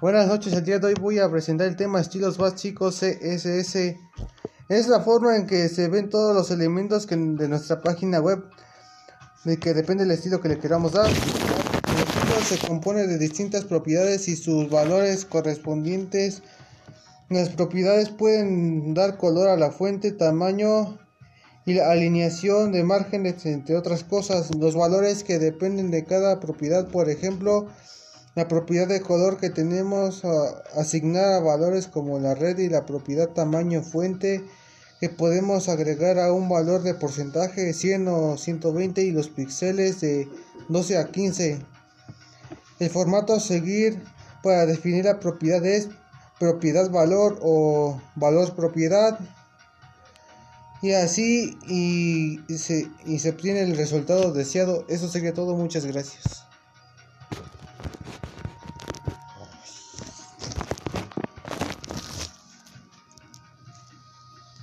Buenas noches, el día de hoy voy a presentar el tema estilos básicos CSS. Es la forma en que se ven todos los elementos de nuestra página web, de que depende del estilo que le queramos dar. El estilo se compone de distintas propiedades y sus valores correspondientes. Las propiedades pueden dar color a la fuente, tamaño y la alineación de márgenes, entre otras cosas. Los valores que dependen de cada propiedad, por ejemplo, la propiedad de color que tenemos a asignar a valores como la red y la propiedad tamaño fuente que podemos agregar a un valor de porcentaje 100 o 120 y los píxeles de 12 a 15. El formato a seguir para definir la propiedad es propiedad valor o valor propiedad y así y se, y se obtiene el resultado deseado. Eso sería todo. Muchas gracias.